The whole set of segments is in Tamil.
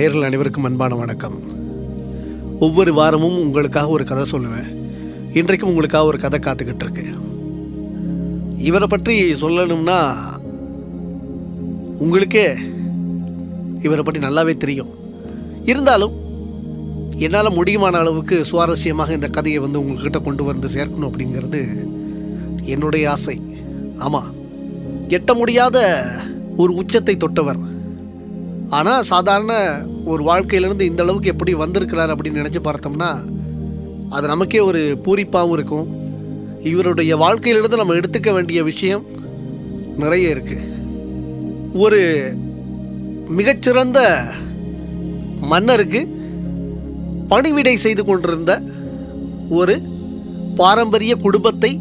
நேர்கள் அனைவருக்கும் அன்பான வணக்கம். ஒவ்வொரு வாரமும் உங்களுக்காக ஒரு கதை சொல்லுவேன். இன்றைக்கும் உங்களுக்காக ஒரு கதை காத்துக்கிட்டு இருக்கு. இவரை பற்றி சொல்லணும்னா உங்களுக்கே இவரை பற்றி நல்லாவே தெரியும். இருந்தாலும் என்னால் முடியுமான அளவுக்கு சுவாரஸ்யமாக இந்த கதையை வந்து உங்கள்கிட்ட கொண்டு வந்து சேர்க்கணும் அப்படிங்கிறது என்னுடைய ஆசை. ஆமாம் எட்ட முடியாத ஒரு உச்சத்தை தொட்டவர் ஆனால் சாதாரண ஒரு வாழ்க்கையிலேருந்து இந்த அளவுக்கு எப்படி வந்திருக்கிறார் அப்படின்னு நினச்சி பார்த்தோம்னா அது நமக்கே ஒரு பூரிப்பாகவும் இருக்கும். இவருடைய வாழ்க்கையிலிருந்து நம்ம எடுத்துக்க வேண்டிய விஷயம் நிறைய இருக்குது ஒரு மிகச்சிறந்த மன்னருக்கு பணிவிடை செய்து கொண்டிருந்த ஒரு பாரம்பரிய குடும்பத்தை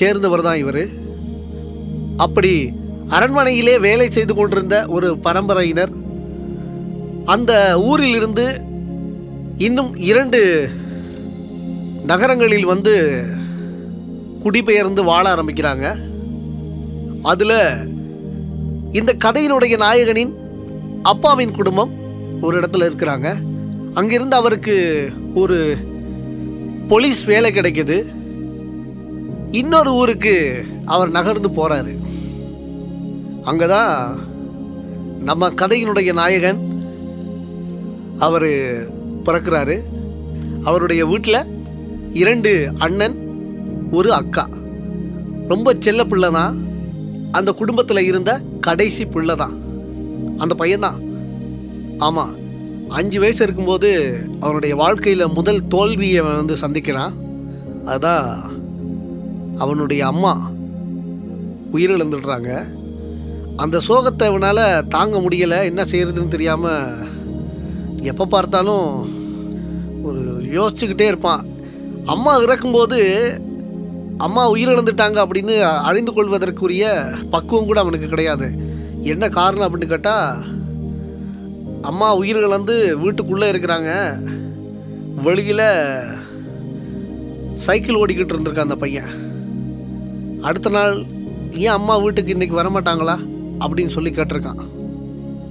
சேர்ந்தவர் தான் இவர். அப்படி அரண்மனையிலே வேலை செய்து கொண்டிருந்த ஒரு பரம்பரையினர் அந்த ஊரிலிருந்து இன்னும் இரண்டு நகரங்களில் வந்து குடிபெயர்ந்து வாழ ஆரம்பிக்கிறாங்க. அதில் இந்த கதையினுடைய நாயகனின் அப்பாவின் குடும்பம் ஒரு இடத்துல இருக்கிறாங்க. அங்கிருந்து அவருக்கு ஒரு போலீஸ் வேலை கிடைக்கிது. இன்னொரு ஊருக்கு அவர் நகர்ந்து போகிறாரு அங்கே தான் நம்ம கதையினுடைய நாயகன் அவர் பிறக்கிறாரு. அவருடைய வீட்டில் இரண்டு அண்ணன் ஒரு அக்கா. ரொம்ப செல்ல பிள்ளை தான் அந்த குடும்பத்தில் இருந்த கடைசி பிள்ளை தான் அந்த பையன்தான். ஆமாம் அஞ்சு வயசு இருக்கும்போது அவனுடைய வாழ்க்கையில் முதல் தோல்வியை அவன் வந்து சந்திக்கிறான். அதுதான் அவனுடைய அம்மா உயிரிழந்துடுறாங்க. அந்த சோகத்தை அவனால் தாங்க முடியலை. என்ன செய்கிறதுன்னு தெரியாமல் எப்போ பார்த்தாலும் ஒரு யோசிச்சுக்கிட்டே இருப்பான். அம்மா இறக்கும்போது அம்மா உயிரிழந்துட்டாங்க அப்படின்னு அறிந்து கொள்வதற்குரிய பக்குவம் கூட அவனுக்கு கிடையாது. என்ன காரணம் அப்படின்னு கேட்டால் அம்மா உயிரிழந்து வீட்டுக்குள்ளே இருக்கிறாங்க. வெளியில் சைக்கிள் ஓடிக்கிட்டு இருந்திருக்கான் அந்த பையன். அடுத்த நாள் ஏன் அம்மா வீட்டுக்கு இன்றைக்கி வரமாட்டாங்களா? அப்படின்னு சொல்லி கேட்டிருக்கான்.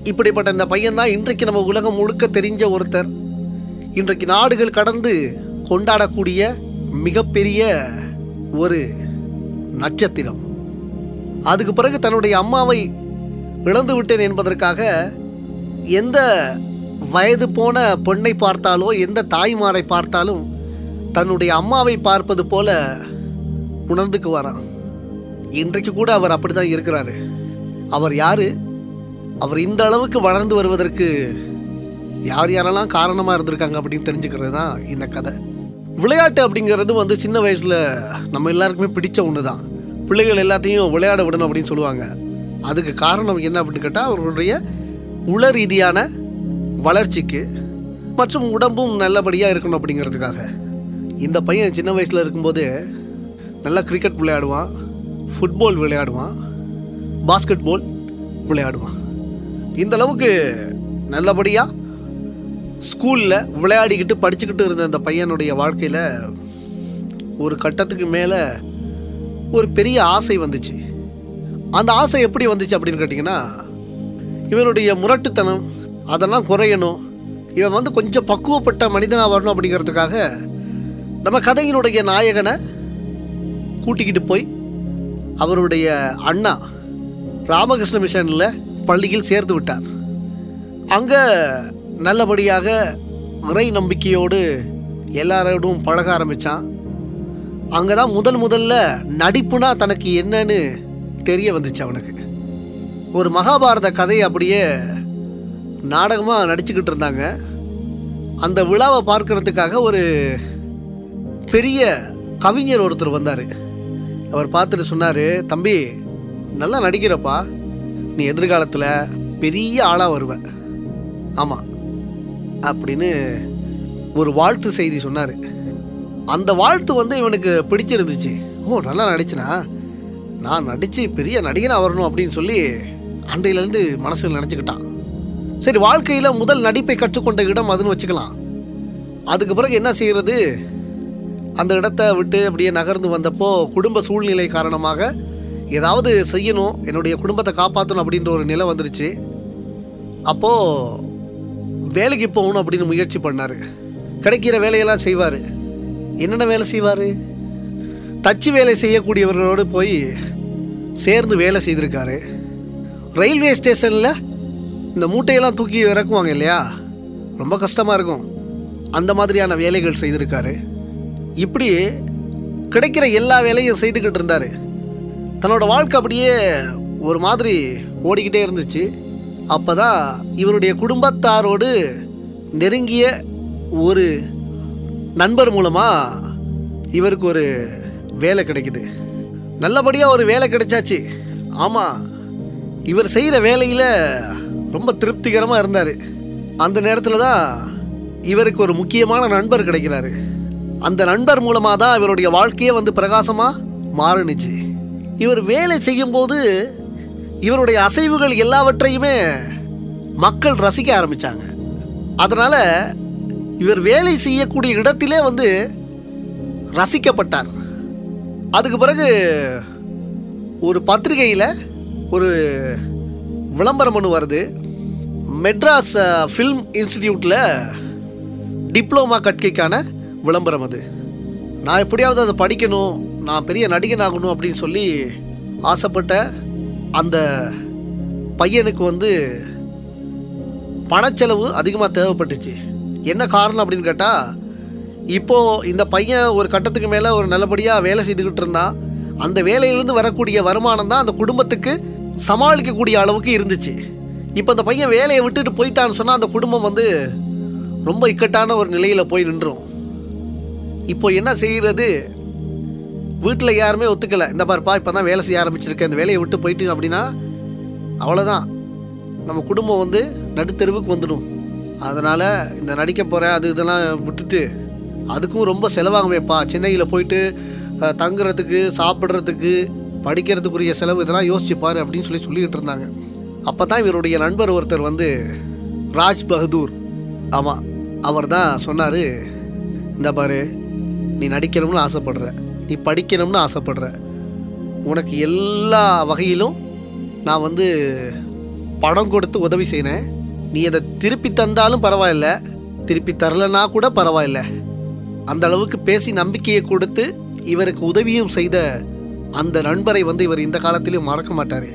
இப்படிப்பட்ட இந்த பையன்தான் இன்றைக்கு நம்ம உலகம் முழுக்க தெரிஞ்ச ஒருத்தர். இன்றைக்கு நாடுகள் கடந்து கொண்டாடக்கூடிய மிகப்பெரிய ஒரு நட்சத்திரம். அதுக்கு பிறகு தன்னுடைய அம்மாவை இழந்து விட்டேன் என்பதற்காக எந்த வயது போன பெண்ணை பார்த்தாலோ எந்த தாய்மாரை பார்த்தாலும் தன்னுடைய அம்மாவை பார்ப்பது போல உணர்ந்துக்கு வரான் இன்றைக்கு கூட அவர் அப்படி தான் இருக்கிறாரு. அவர் யார்? அவர் இந்த அளவுக்கு வளர்ந்து வருவதற்கு யார் யாரெல்லாம் காரணமாக இருந்திருக்காங்க அப்படின்னு தெரிஞ்சுக்கிறது தான் இந்த கதை. விளையாட்டு அப்படிங்கிறது வந்து சின்ன வயசில் நம்ம எல்லாருக்குமே பிடிச்ச ஒன்று தான் பிள்ளைகள் எல்லாத்தையும் விளையாட விடணும் அப்படின்னு சொல்லுவாங்க. அதுக்கு காரணம் என்ன அப்படின்னு கேட்டால் அவர்களுடைய உள ரீதியான வளர்ச்சிக்கு மற்றும் உடம்பும் நல்லபடியாக இருக்கணும் அப்படிங்கிறதுக்காக. இந்த பையன் சின்ன வயசில் இருக்கும்போது நல்லா கிரிக்கெட் விளையாடுவான் ஃபுட்பால் விளையாடுவான். பாஸ்கெட் பால் விளையாடுவான். இந்த அளவுக்கு நல்லபடியாக ஸ்கூலில் விளையாடிக்கிட்டு படிச்சுக்கிட்டு இருந்த அந்த பையனுடைய வாழ்க்கையில் ஒரு கட்டத்துக்கு மேலே ஒரு பெரிய ஆசை வந்துச்சு. அந்த ஆசை எப்படி வந்துச்சு அப்படின்னு கேட்டிங்கன்னா இவனுடைய முரட்டுத்தனம் அதெல்லாம் குறையணும் இவன் வந்து கொஞ்சம் பக்குவப்பட்ட மனிதனாக வரணும் அப்படிங்கிறதுக்காக நம்ம கதையினுடைய நாயகனை கூட்டிக்கிட்டு போய் அவருடைய அண்ணா ராமகிருஷ்ண மிஷனில் பள்ளியில் சேர்த்து விட்டார். அங்கே நல்லபடியாக இறை நம்பிக்கையோடு எல்லாரோடும் பழக ஆரம்பித்தான் அங்கே தான் முதல் முதல்ல நடிப்புனா தனக்கு என்னன்னு தெரிய வந்துச்சு அவனுக்கு. ஒரு மகாபாரத கதையை அப்படியே நாடகமாக நடிச்சுக்கிட்டு இருந்தாங்க. அந்த விழாவை பார்க்கறதுக்காக ஒரு பெரிய கவிஞர் ஒருத்தர் வந்தார். அவர் பார்த்துட்டு சொன்னார் தம்பி நல்லா நடிக்கிறப்பா நீ எதிர்காலத்தில் பெரிய ஆளாக வருவ. ஆமாம் அப்படின்னு ஒரு வாழ்த்து செய்தி சொன்னார். அந்த வாழ்த்து வந்து இவனுக்கு பிடிச்சிருந்துச்சு. ஓ நல்லா நடிச்சனா? நான் நடித்து பெரிய நடிகனாக வரணும் அப்படின்னு சொல்லி அன்றையிலேருந்து மனசில் நினச்சிக்கிட்டான். சரி வாழ்க்கையில் முதல் நடிப்பை கற்றுக்கொண்ட இடம் அதுன்னு வச்சுக்கலாம். அதுக்கு பிறகு என்ன செய்கிறது அந்த இடத்த விட்டு அப்படியே நகர்ந்து வந்தப்போ குடும்ப சூழ்நிலை காரணமாக ஏதாவது செய்யணும் என்னுடைய குடும்பத்தை காப்பாற்றணும் அப்படின்ற ஒரு நிலை வந்துருச்சு. அப்போது வேலைக்கு போகணும் அப்படின்னு முயற்சி பண்ணார். கிடைக்கிற வேலையெல்லாம் செய்வார். என்னென்ன வேலை செய்வார்? தச்சு வேலை செய்யக்கூடியவர்களோடு போய் சேர்ந்து வேலை செய்திருக்காரு. ரயில்வே ஸ்டேஷனில் இந்த மூட்டையெல்லாம் தூக்கி இறக்குவாங்க இல்லையா? ரொம்ப கஷ்டமாக இருக்கும். அந்த மாதிரியான வேலைகள் செய்திருக்காரு. இப்படி கிடைக்கிற எல்லா வேலையும் செய்துக்கிட்டு இருந்தார். தன்னோட வாழ்க்கை அப்படியே ஒரு மாதிரி ஓடிக்கிட்டே இருந்துச்சு. அப்போ தான் இவருடைய குடும்பத்தாரோடு நெருங்கிய ஒரு நண்பர் மூலமாக இவருக்கு ஒரு வேலை கிடைக்குது. நல்லபடியாக ஒரு வேலை கிடைச்சாச்சு. ஆமாம் இவர் செய்கிற வேலையில் ரொம்ப திருப்திகரமாக இருந்தார். அந்த நேரத்தில் தான் இவருக்கு ஒரு முக்கியமான நண்பர் கிடைக்கிறாரு. அந்த நண்பர் மூலமாக தான் இவருடைய வாழ்க்கையே வந்து பிரகாசமாக மாறுனுச்சு. இவர் வேலை செய்யும்போது இவருடைய அசைவுகள் எல்லாவற்றையுமே மக்கள் ரசிக்க ஆரம்பித்தாங்க அதனால் இவர் வேலை செய்யக்கூடிய இடத்திலே வந்து ரசிக்கப்பட்டார். அதுக்கு பிறகு ஒரு பத்திரிகையில் ஒரு விளம்பரம் ஒன்று வருது. மெட்ராஸ் ஃபில்ம் இன்ஸ்டிடியூட்டில் டிப்ளமா கற்கைக்கான விளம்பரம் அது. நான் எப்படியாவது அதை படிக்கணும் நான் பெரிய நடிகன் ஆகணும் அப்படின்னு சொல்லி ஆசைப்பட்ட அந்த பையனுக்கு வந்து பணச்செலவு அதிகமாக தேவைப்பட்டுச்சு. என்ன காரணம் அப்படின்னு கேட்டால் இப்போது இந்த பையன் ஒரு கட்டத்துக்கு மேலே ஒரு நல்லபடியாக வேலை செய்துக்கிட்டு இருந்தான் அந்த வேலையிலேருந்து வரக்கூடிய வருமானம் தான் அந்த குடும்பத்துக்கு சமாளிக்கக்கூடிய அளவுக்கு இருந்துச்சு. இப்போ அந்த பையன் வேலையை விட்டுட்டு போயிட்டான்னு சொன்னால் அந்த குடும்பம் வந்து ரொம்ப இக்கட்டான ஒரு நிலையில் போய் நின்றோம். இப்போ என்ன செய்கிறது வீட்டில் யாருமே ஒத்துக்கலை. இந்த பாருப்பா இப்போ தான் வேலை செய்ய ஆரம்பிச்சிருக்கேன். இந்த வேலையை விட்டு போயிட்டு அப்படின்னா அவ்வளோதான் நம்ம குடும்பம் வந்து நடுத்தெருவுக்கு வந்துடும். அதனால் இந்த நடிக்க போகிற அது இதெல்லாம் விட்டுட்டு அதுக்கும் ரொம்ப செலவாகுமேப்பா சென்னையில் போயிட்டு தங்குறதுக்கு சாப்பிட்றதுக்கு படிக்கிறதுக்குரிய செலவு இதெல்லாம் யோசிச்சுப்பார் அப்படின்னு சொல்லி சொல்லிக்கிட்டு இருந்தாங்க. அப்போ தான் இவருடைய நண்பர் ஒருத்தர் வந்து ராஜ் பகதூர். ஆமாம் அவர் தான் சொன்னார் இந்த பாரு நீ நடிக்கணும்னு ஆசைப்படுற. நீ படிக்கணும்னு ஆசைப்படுற. உனக்கு எல்லா வகையிலும் நான் வந்து பணம் கொடுத்து உதவி செய்கிறேன் நீ அதை திருப்பி தந்தாலும் பரவாயில்ல. திருப்பி தரலனா கூட பரவாயில்ல. அந்த அளவுக்கு பேசி நம்பிக்கையை கொடுத்து இவருக்கு உதவியும் செய்த அந்த நண்பரை வந்து இவர் இந்த காலத்திலையும் மறக்க மாட்டார்.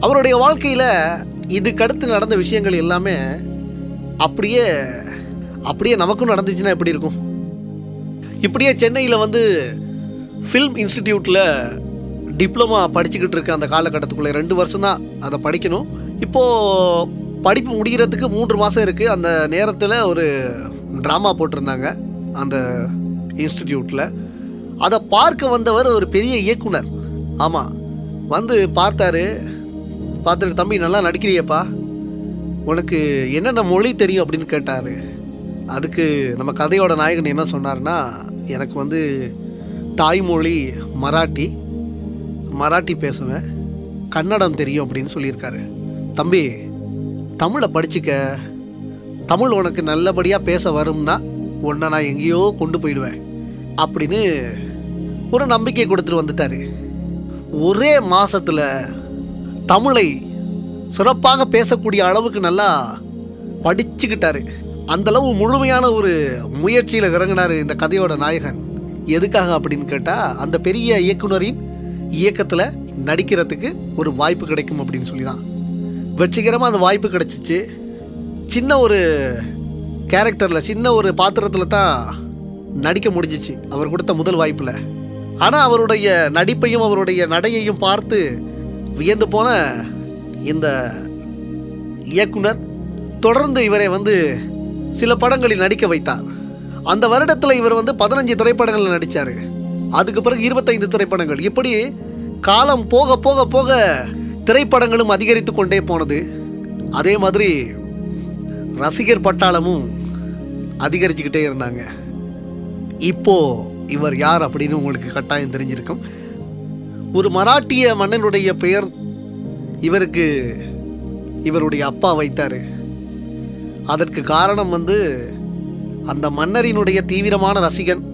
அவருடைய வாழ்க்கையில் இதுக்கடுத்து நடந்த விஷயங்கள் எல்லாமே அப்படியே அப்படியே நமக்கும் நடந்துச்சுன்னா எப்படி இருக்கும்? இப்படியே சென்னையில் வந்து ஃபில்ம் இன்ஸ்டிடியூட்டில் டிப்ளமா படிச்சுக்கிட்டு இருக்க அந்த காலகட்டத்துக்குள்ளே ரெண்டு வருஷம் தான் அதை படிக்கணும். இப்போது படிப்பு முடிகிறதுக்கு மூன்று மாதம் இருக்குது அந்த நேரத்தில் ஒரு ட்ராமா போட்டிருந்தாங்க அந்த இன்ஸ்டிடியூட்டில் அதை பார்க்க வந்தவர் ஒரு பெரிய இயக்குனர். ஆமாம் வந்து பார்த்தாரு. பார்த்துட்டு தம்பி நல்லா நடிக்கிறியப்பா. உனக்கு என்னென்ன மொழி தெரியும்? அப்படின்னு கேட்டார். அதுக்கு நம்ம கதையோட நாயகன் என்ன சொன்னார்னா எனக்கு வந்து தாய்மொழி மராட்டி. மராட்டி பேசுவேன். கன்னடம் தெரியும் அப்படின்னு சொல்லியிருக்காரு. தம்பி தமிழை படிச்சுக்க. தமிழ் உனக்கு நல்லபடியாக பேச வரும்னா உன்னை நான் எங்கேயோ கொண்டு போயிடுவேன் அப்படின்னு ஒரு நம்பிக்கை கொடுத்துட்டு வந்துட்டாரு. ஒரே மாதத்தில் தமிழை சிறப்பாக பேசக்கூடிய அளவுக்கு நல்லா படிச்சுக்கிட்டாரு. அந்த அளவு முழுமையான ஒரு முயற்சியில் இறங்கினார் இந்த கதையோட நாயகன். எதுக்காக அப்படின்னு கேட்டால் அந்த பெரிய இயக்குனரின் இயக்கத்தில் நடிக்கிறதுக்கு ஒரு வாய்ப்பு கிடைக்கும் அப்படின்னு சொல்லி தான் வெற்றிகரமாக அந்த வாய்ப்பு கிடைச்சிச்சு. சின்ன ஒரு கேரக்டரில் சின்ன ஒரு பாத்திரத்தில் தான் நடிக்க முடிஞ்சிச்சு. அவர் கொடுத்த முதல் வாய்ப்பில். ஆனால் அவருடைய நடிப்பையும் அவருடைய நடையையும் பார்த்து வியந்து போன இந்த இயக்குனர் தொடர்ந்து இவரை வந்து சில படங்களில் நடிக்க வைத்தார். அந்த வருடத்தில் இவர் வந்து பதினஞ்சு திரைப்படங்களில் நடித்தார் அதுக்கு பிறகு இருபத்தைந்து திரைப்படங்கள். இப்படி காலம் போக போக போக திரைப்படங்களும் அதிகரித்து கொண்டே போனது. அதே மாதிரி ரசிகர் பட்டாளமும் அதிகரிச்சுக்கிட்டே இருந்தாங்க. இப்போ இவர் யார் அப்படின்னு உங்களுக்கு கட்டாயம் தெரிஞ்சிருக்கும். ஒரு மராட்டிய மன்னனுடைய பெயர் இவருக்கு இவருடைய அப்பா வைத்தார். அதற்கு காரணம் வந்து அந்த மன்னரினுடைய தீவிரமான ரசிகன்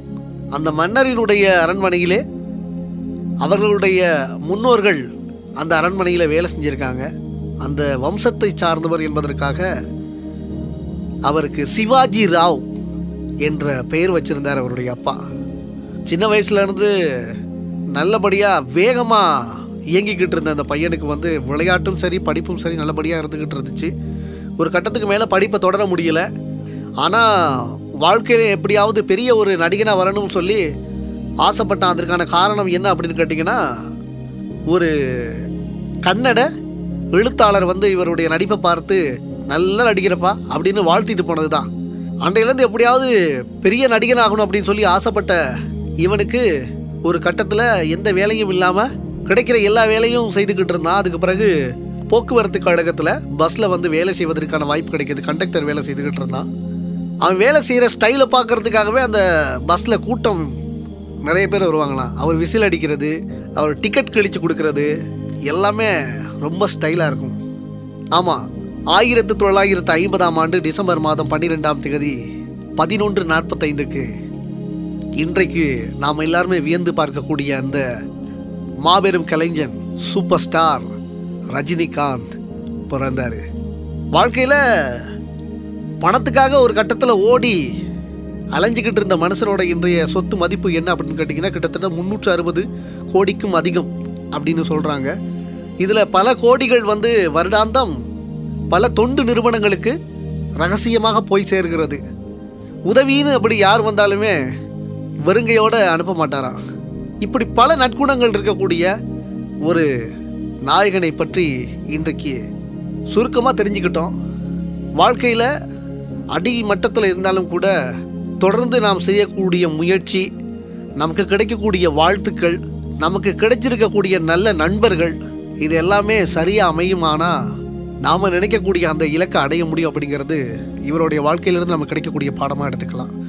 அந்த மன்னரினுடைய அரண்மனையிலே அவர்களுடைய முன்னோர்கள் அந்த அரண்மனையில் வேலை செஞ்சுருக்காங்க. அந்த வம்சத்தை சார்ந்தவர் என்பதற்காக அவருக்கு சிவாஜி ராவ் என்ற பெயர் வச்சிருந்தார் அவருடைய அப்பா. சின்ன வயசுலேருந்து நல்லபடியாக வேகமாக இயங்கிக்கிட்டு இருந்த அந்த பையனுக்கு வந்து விளையாட்டும் சரி படிப்பும் சரி நல்லபடியாக இருந்துக்கிட்டு இருந்துச்சு. ஒரு கட்டத்துக்கு மேலே படிப்பை தொடர முடியல. ஆனால் வாழ்க்கையில் எப்படியாவது பெரிய ஒரு நடிகனாக வரணும்னு சொல்லி ஆசைப்பட்டான். அதற்கான காரணம் என்ன அப்படின்னு கேட்டிங்கன்னா ஒரு கன்னட எழுத்தாளர் வந்து இவருடைய நடிப்பை பார்த்து நல்லா நடிக்கிறப்பா அப்படின்னு வாழ்த்திட்டு போனது தான் அன்றையிலேருந்து எப்படியாவது பெரிய நடிகன் ஆகணும் அப்படின்னு சொல்லி ஆசைப்பட்ட இவனுக்கு ஒரு கட்டத்தில் எந்த வேலையும் இல்லாமல் கிடைக்கிற எல்லா வேலையும் செய்துக்கிட்டு இருந்தான். அதுக்கு பிறகு போக்குவரத்து கழகத்தில் பஸ்ஸில் வந்து வேலை செய்வதற்கான வாய்ப்பு கிடைக்கிது. கண்டக்டர் வேலை செய்துக்கிட்டு இருந்தான். அவன் வேலை செய்கிற ஸ்டைலை பார்க்குறதுக்காகவே அந்த பஸ்ஸில் கூட்டம் நிறைய பேர் வருவாங்களாம். அவர் விசில் அடிக்கிறது அவர் டிக்கெட் கழித்து கொடுக்கறது எல்லாமே ரொம்ப ஸ்டைலாக இருக்கும். ஆமாம் ஆயிரத்து தொள்ளாயிரத்து ஐம்பதாம் ஆண்டு டிசம்பர் மாதம் பன்னிரெண்டாம் தேதி பதினொன்று நாற்பத்தைந்துக்கு இன்றைக்கு நாம் எல்லாருமே வியந்து பார்க்கக்கூடிய அந்த மாபெரும் கலைஞன் சூப்பர் ஸ்டார் ரஜினிகாந்த் பிறந்தார். வாழ்க்கையில் பணத்துக்காக ஒரு கட்டத்தில் ஓடி அலைஞ்சிக்கிட்டு இருந்த மனுஷனோட இன்றைய சொத்து மதிப்பு என்ன அப்படின்னு கேட்டிங்கன்னா கிட்டத்தட்ட முந்நூற்று அறுபது கோடிக்கும் அதிகம் அப்படின்னு சொல்கிறாங்க இதில் பல கோடிகள் வந்து வருடாந்தம் பல தொண்டு நிறுவனங்களுக்கு ரகசியமாக போய் சேர்கிறது. உதவின்னு அப்படி யார் வந்தாலுமே வெறுங்கையோடு அனுப்ப மாட்டாராம். இப்படி பல நற்குணங்கள் இருக்கக்கூடிய ஒரு நாயகனை பற்றி இன்றைக்கு சுருக்கமாக தெரிஞ்சுக்கிட்டோம். வாழ்க்கையில் அடி மட்டத்தில் இருந்தாலும் கூட தொடர்ந்து நாம் செய்யக்கூடிய முயற்சி நமக்கு கிடைக்கக்கூடிய வாழ்த்துக்கள் நமக்கு கிடைச்சிருக்கக்கூடிய நல்ல நண்பர்கள் இது எல்லாமே சரியாக அமையுமானா நாம் நினைக்கக்கூடிய அந்த இலக்கை அடைய முடியும் அப்படிங்கிறது இவருடைய வாழ்க்கையிலிருந்து நமக்கு கிடைக்கக்கூடிய பாடமாக எடுத்துக்கலாம்.